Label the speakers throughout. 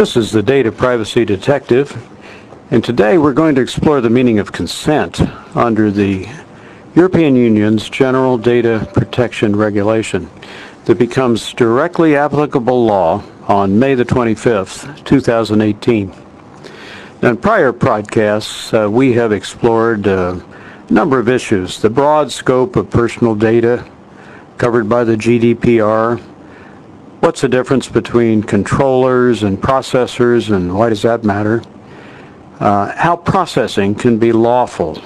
Speaker 1: This is the Data Privacy Detective, and today we're going to explore the meaning of consent under the European Union's General Data Protection Regulation that becomes directly applicable law on May the 25th, 2018. Now, in prior podcasts, uh, we have explored uh, a number of issues. The broad scope of personal data covered by the GDPR, What's the difference between controllers and processors and why does that matter? Uh, how processing can be lawful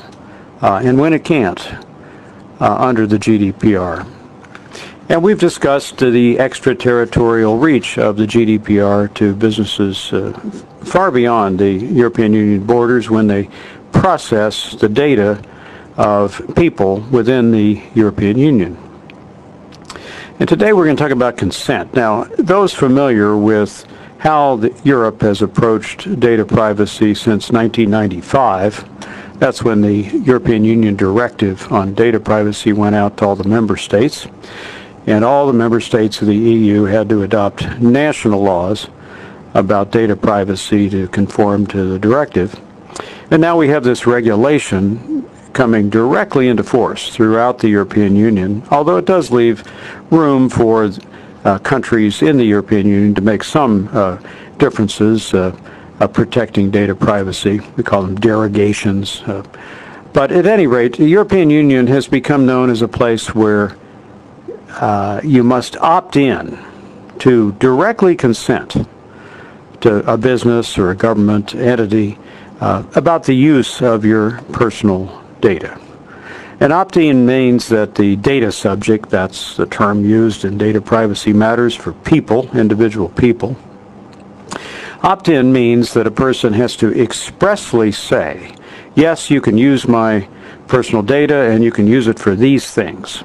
Speaker 1: uh, and when it can't uh, under the GDPR. And we've discussed the extraterritorial reach of the GDPR to businesses uh, far beyond the European Union borders when they process the data of people within the European Union. And today we're going to talk about consent. Now, those familiar with how the, Europe has approached data privacy since 1995, that's when the European Union directive on data privacy went out to all the member states. And all the member states of the EU had to adopt national laws about data privacy to conform to the directive. And now we have this regulation coming directly into force throughout the European Union, although it does leave room for uh, countries in the European Union to make some uh, differences uh, protecting data privacy. We call them derogations. Uh, but at any rate, the European Union has become known as a place where uh, you must opt in to directly consent to a business or a government entity uh, about the use of your personal data. And opt-in means that the data subject, that's the term used in data privacy matters for people, individual people. Opt-in means that a person has to expressly say, yes, you can use my personal data and you can use it for these things.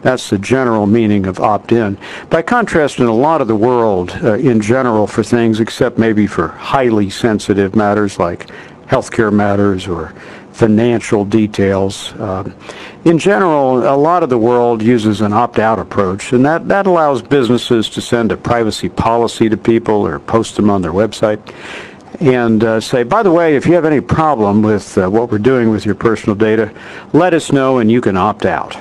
Speaker 1: That's the general meaning of opt-in. By contrast, in a lot of the world, uh, in general, for things, except maybe for highly sensitive matters like healthcare matters or financial details. Um, in general, a lot of the world uses an opt-out approach, and that, that allows businesses to send a privacy policy to people or post them on their website and uh, say, by the way, if you have any problem with uh, what we're doing with your personal data, let us know and you can opt out.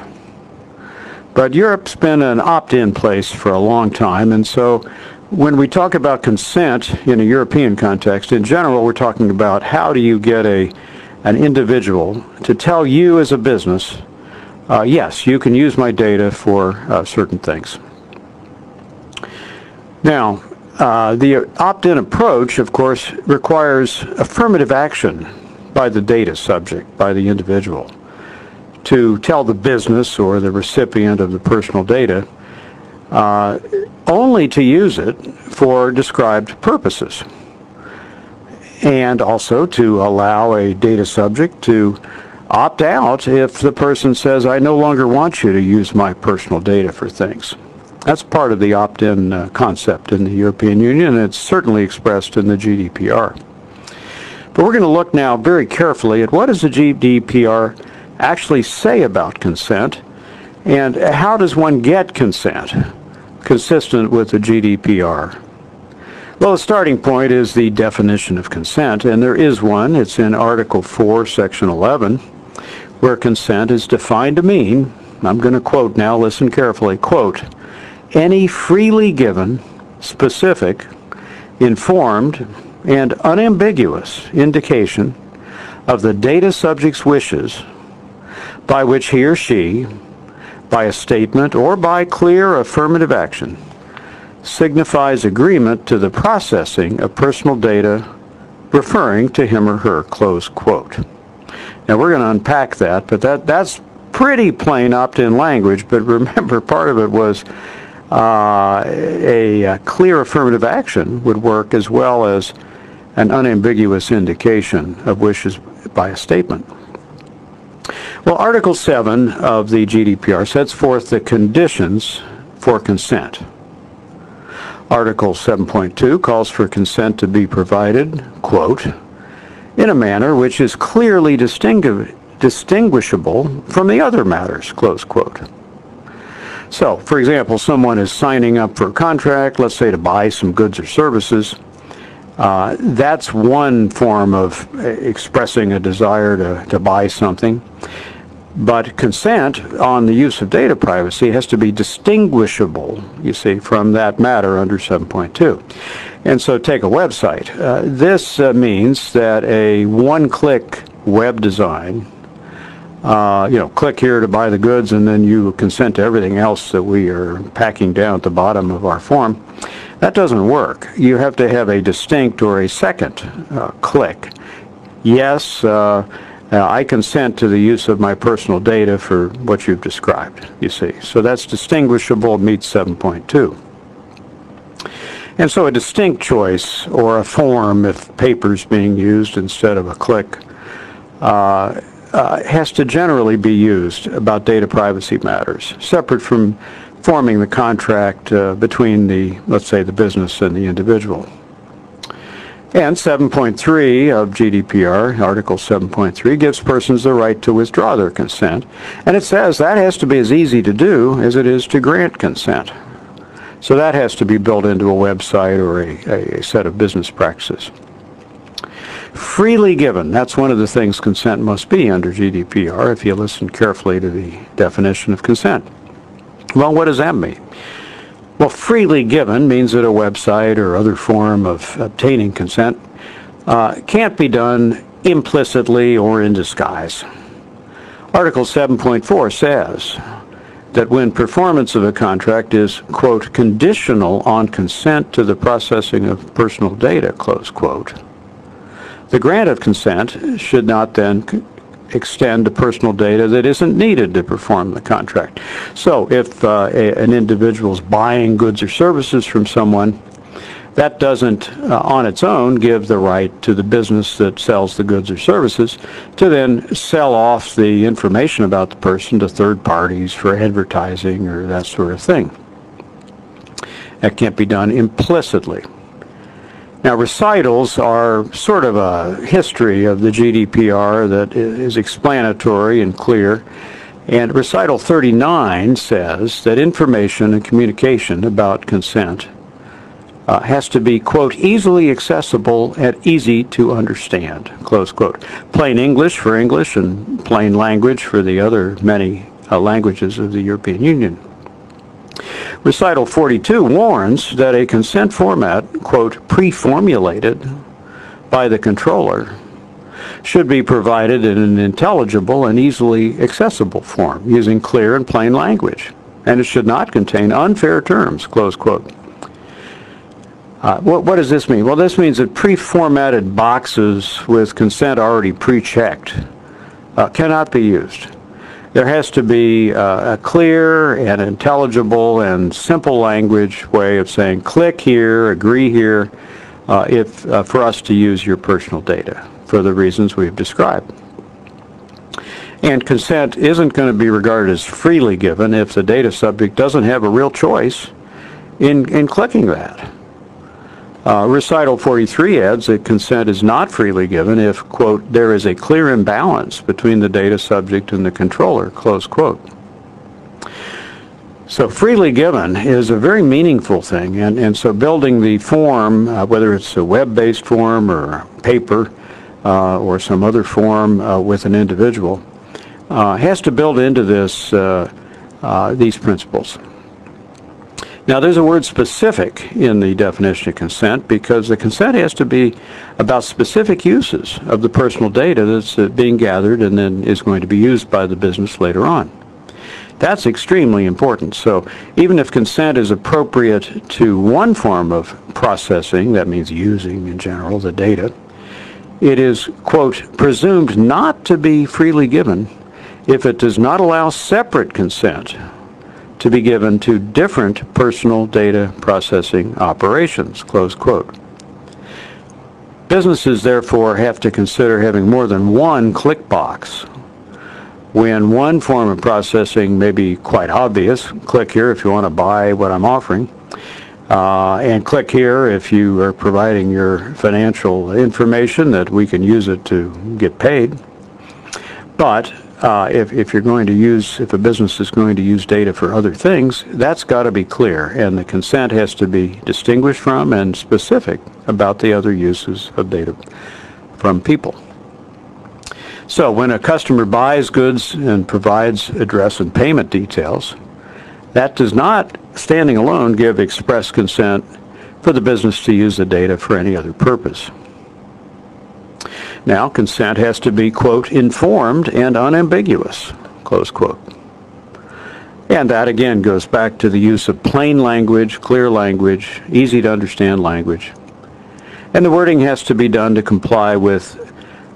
Speaker 1: But Europe's been an opt-in place for a long time, and so when we talk about consent in a European context, in general, we're talking about how do you get a an individual to tell you as a business, uh, yes, you can use my data for uh, certain things. Now, uh, the opt-in approach, of course, requires affirmative action by the data subject, by the individual, to tell the business or the recipient of the personal data uh, only to use it for described purposes and also to allow a data subject to opt out if the person says, I no longer want you to use my personal data for things. That's part of the opt-in uh, concept in the European Union, and it's certainly expressed in the GDPR. But we're going to look now very carefully at what does the GDPR actually say about consent, and how does one get consent consistent with the GDPR. Well, the starting point is the definition of consent, and there is one. It's in Article 4, Section 11, where consent is defined to mean, I'm going to quote now, listen carefully, quote, any freely given, specific, informed, and unambiguous indication of the data subject's wishes by which he or she, by a statement or by clear affirmative action, signifies agreement to the processing of personal data referring to him or her, close quote. Now we're going to unpack that, but that, that's pretty plain opt-in language, but remember part of it was uh, a, a, clear affirmative action would work as well as an unambiguous indication of wishes by a statement. Well, Article 7 of the GDPR sets forth the conditions for consent. Article 7.2 calls for consent to be provided, quote, in a manner which is clearly distingu distinguishable from the other matters, close quote. So, for example, someone is signing up for a contract, let's say to buy some goods or services. Uh, That's one form of uh, expressing a desire to, to buy something. But consent on the use of data privacy has to be distinguishable, you see, from that matter under 7.2. And so take a website. Uh, This uh, means that a one-click web design, uh, you know, click here to buy the goods and then you consent to everything else that we are packing down at the bottom of our form, that doesn't work. You have to have a distinct or a second uh, click. Yes, I consent to the use of my personal data for what you've described, you see. So that's distinguishable, meets 7.2. And so a distinct choice or a form, if paper's being used instead of a click, uh, uh, has to generally be used about data privacy matters, separate from forming the contract uh, between the, let's say, the business and the individual. And 7.3 of GDPR, Article 7.3, gives persons the right to withdraw their consent. And it says that has to be as easy to do as it is to grant consent. So that has to be built into a website or a, a, set of business practices. Freely given, that's one of the things consent must be under GDPR if you listen carefully to the definition of consent. Well, what does that mean? Well, freely given means that a website or other form of obtaining consent uh, can't be done implicitly or in disguise. Article 7.4 says that when performance of a contract is, quote, conditional on consent to the processing of personal data, close quote, the grant of consent should not then extend to personal data that isn't needed to perform the contract. So if uh, a, an individual is buying goods or services from someone, that doesn't uh, on its own give the right to the business that sells the goods or services to then sell off the information about the person to third parties for advertising or that sort of thing. That can't be done implicitly. Now, recitals are sort of a history of the GDPR that is explanatory and clear. And recital 39 says that information and communication about consent uh, has to be, quote, easily accessible and easy to understand, close quote. Plain English for English and plain language for the other many uh, languages of the European Union. Recital 42 warns that a consent format, quote, pre-formulated by the controller should be provided in an intelligible and easily accessible form using clear and plain language, and it should not contain unfair terms, close quote. Uh, what, what, does this mean? Well, this means that pre-formatted boxes with consent already pre-checked uh, cannot be used there has to be uh, a clear and intelligible and simple language way of saying click here, agree here, uh, if uh, for us to use your personal data for the reasons we've described. And consent isn't going to be regarded as freely given if the data subject doesn't have a real choice in, in clicking that. Uh, recital 43 adds that consent is not freely given if, quote, there is a clear imbalance between the data subject and the controller, close quote. So freely given is a very meaningful thing, and, and so building the form, uh, whether it's a web-based form or paper uh, or some other form uh, with an individual, uh, has to build into this uh, these principles. Now, there's a word specific in the definition of consent because the consent has to be about specific uses of the personal data that's uh, being gathered and then is going to be used by the business later on. That's extremely important. So even if consent is appropriate to one form of processing, that means using in general the data, it is, quote, presumed not to be freely given if it does not allow separate consent to be given to different personal data processing operations, close quote. Businesses therefore have to consider having more than one click box when one form of processing may be quite obvious, click here if you want to buy what I'm offering, uh, and click here if you are providing your financial information that we can use it to get paid. But uh, if, if you're going to use, if a business is going to use data for other things, that's got to be clear, and the consent has to be distinguished from and specific about the other uses of data from people. So when a customer buys goods and provides address and payment details, that does not, standing alone, give express consent for the business to use the data for any other purpose. Now, consent has to be, quote, informed and unambiguous, close quote. And that again goes back to the use of plain language, clear language, easy to understand language. And the wording has to be done to comply with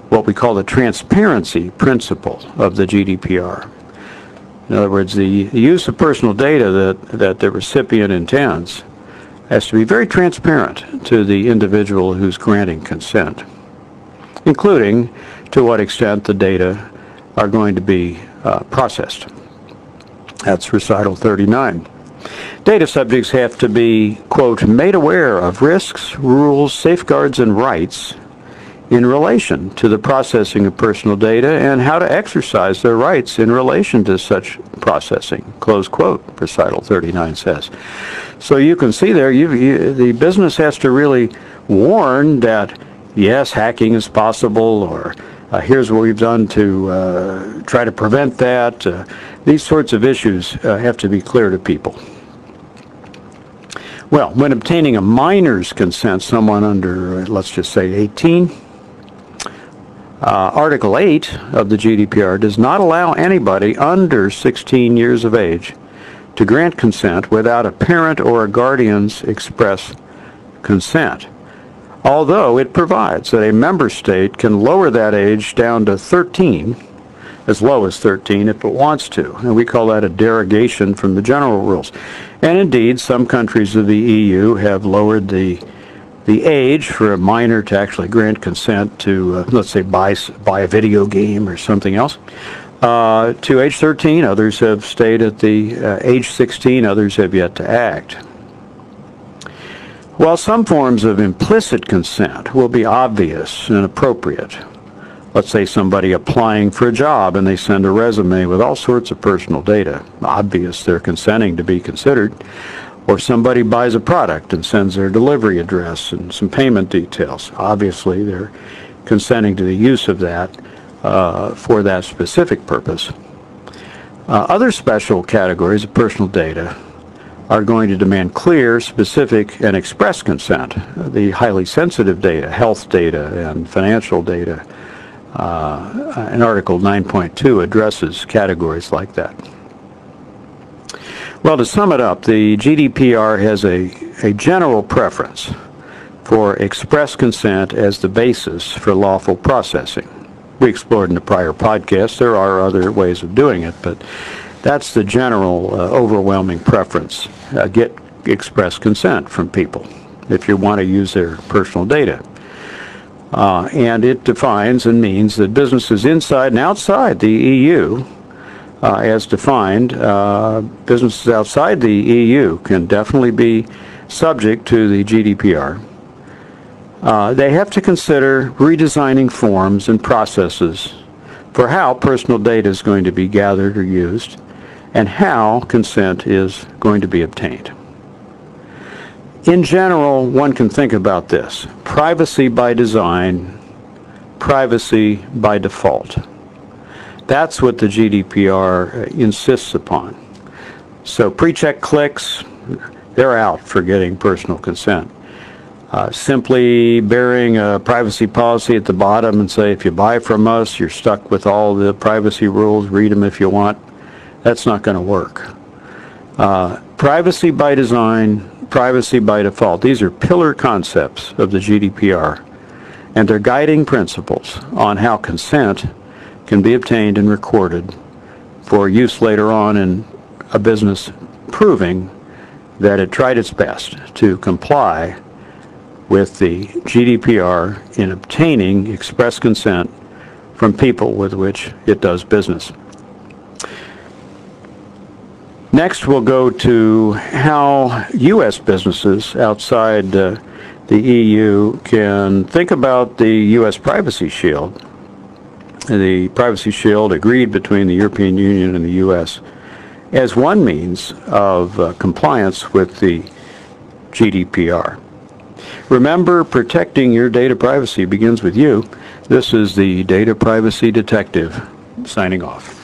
Speaker 1: what we call the transparency principle of the GDPR. In other words, the use of personal data that, that the recipient intends has to be very transparent to the individual who's granting consent including to what extent the data are going to be uh, processed. That's recital 39. Data subjects have to be, quote, made aware of risks, rules, safeguards, and rights in relation to the processing of personal data and how to exercise their rights in relation to such processing, close quote, recital 39 says. So you can see there, you, the business has to really warn that yes, hacking is possible, or uh, here's what we've done to uh, try to prevent that. Uh, these sorts of issues uh, have to be clear to people. Well, when obtaining a minor's consent, someone under, uh, let's just say 18, uh, Article 8 of the GDPR does not allow anybody under 16 years of age to grant consent without a parent or a guardian's express consent although it provides that a member state can lower that age down to 13, as low as 13 if it wants to. And we call that a derogation from the general rules. And indeed, some countries of the EU have lowered the the age for a minor to actually grant consent to, uh, let's say, buy, buy a video game or something else, uh, to age 13. Others have stayed at the uh, age 16. Others have yet to act. While some forms of implicit consent will be obvious and appropriate, let's say somebody applying for a job and they send a resume with all sorts of personal data, obvious they're consenting to be considered, or somebody buys a product and sends their delivery address and some payment details, obviously they're consenting to the use of that uh, for that specific purpose. Uh, other special categories of personal data are going to demand clear, specific, and express consent. The highly sensitive data, health data, and financial data, uh, in Article 9.2 addresses categories like that. Well, to sum it up, the GDPR has a, a general preference for express consent as the basis for lawful processing. We explored in the prior podcast, there are other ways of doing it, but that's the general uh, overwhelming preference. Uh, get express consent from people if you want to use their personal data. Uh, and it defines and means that businesses inside and outside the EU, uh, as defined, uh, businesses outside the EU can definitely be subject to the GDPR. Uh, they have to consider redesigning forms and processes for how personal data is going to be gathered or used and how consent is going to be obtained. In general, one can think about this. Privacy by design, privacy by default. That's what the GDPR insists upon. So pre-check clicks, they're out for getting personal consent. Uh, simply bearing a privacy policy at the bottom and say if you buy from us, you're stuck with all the privacy rules, read them if you want. That's not going to work. Uh, privacy by design, privacy by default. These are pillar concepts of the GDPR, and they're guiding principles on how consent can be obtained and recorded for use later on in a business proving that it tried its best to comply with the GDPR in obtaining express consent from people with which it does business. Next, we'll go to how U.S. businesses outside uh, the EU can think about the U.S. Privacy Shield the Privacy Shield agreed between the European Union and the U.S. as one means of uh, compliance with the GDPR. Remember, protecting your data privacy begins with you. This is the Data Privacy Detective signing off.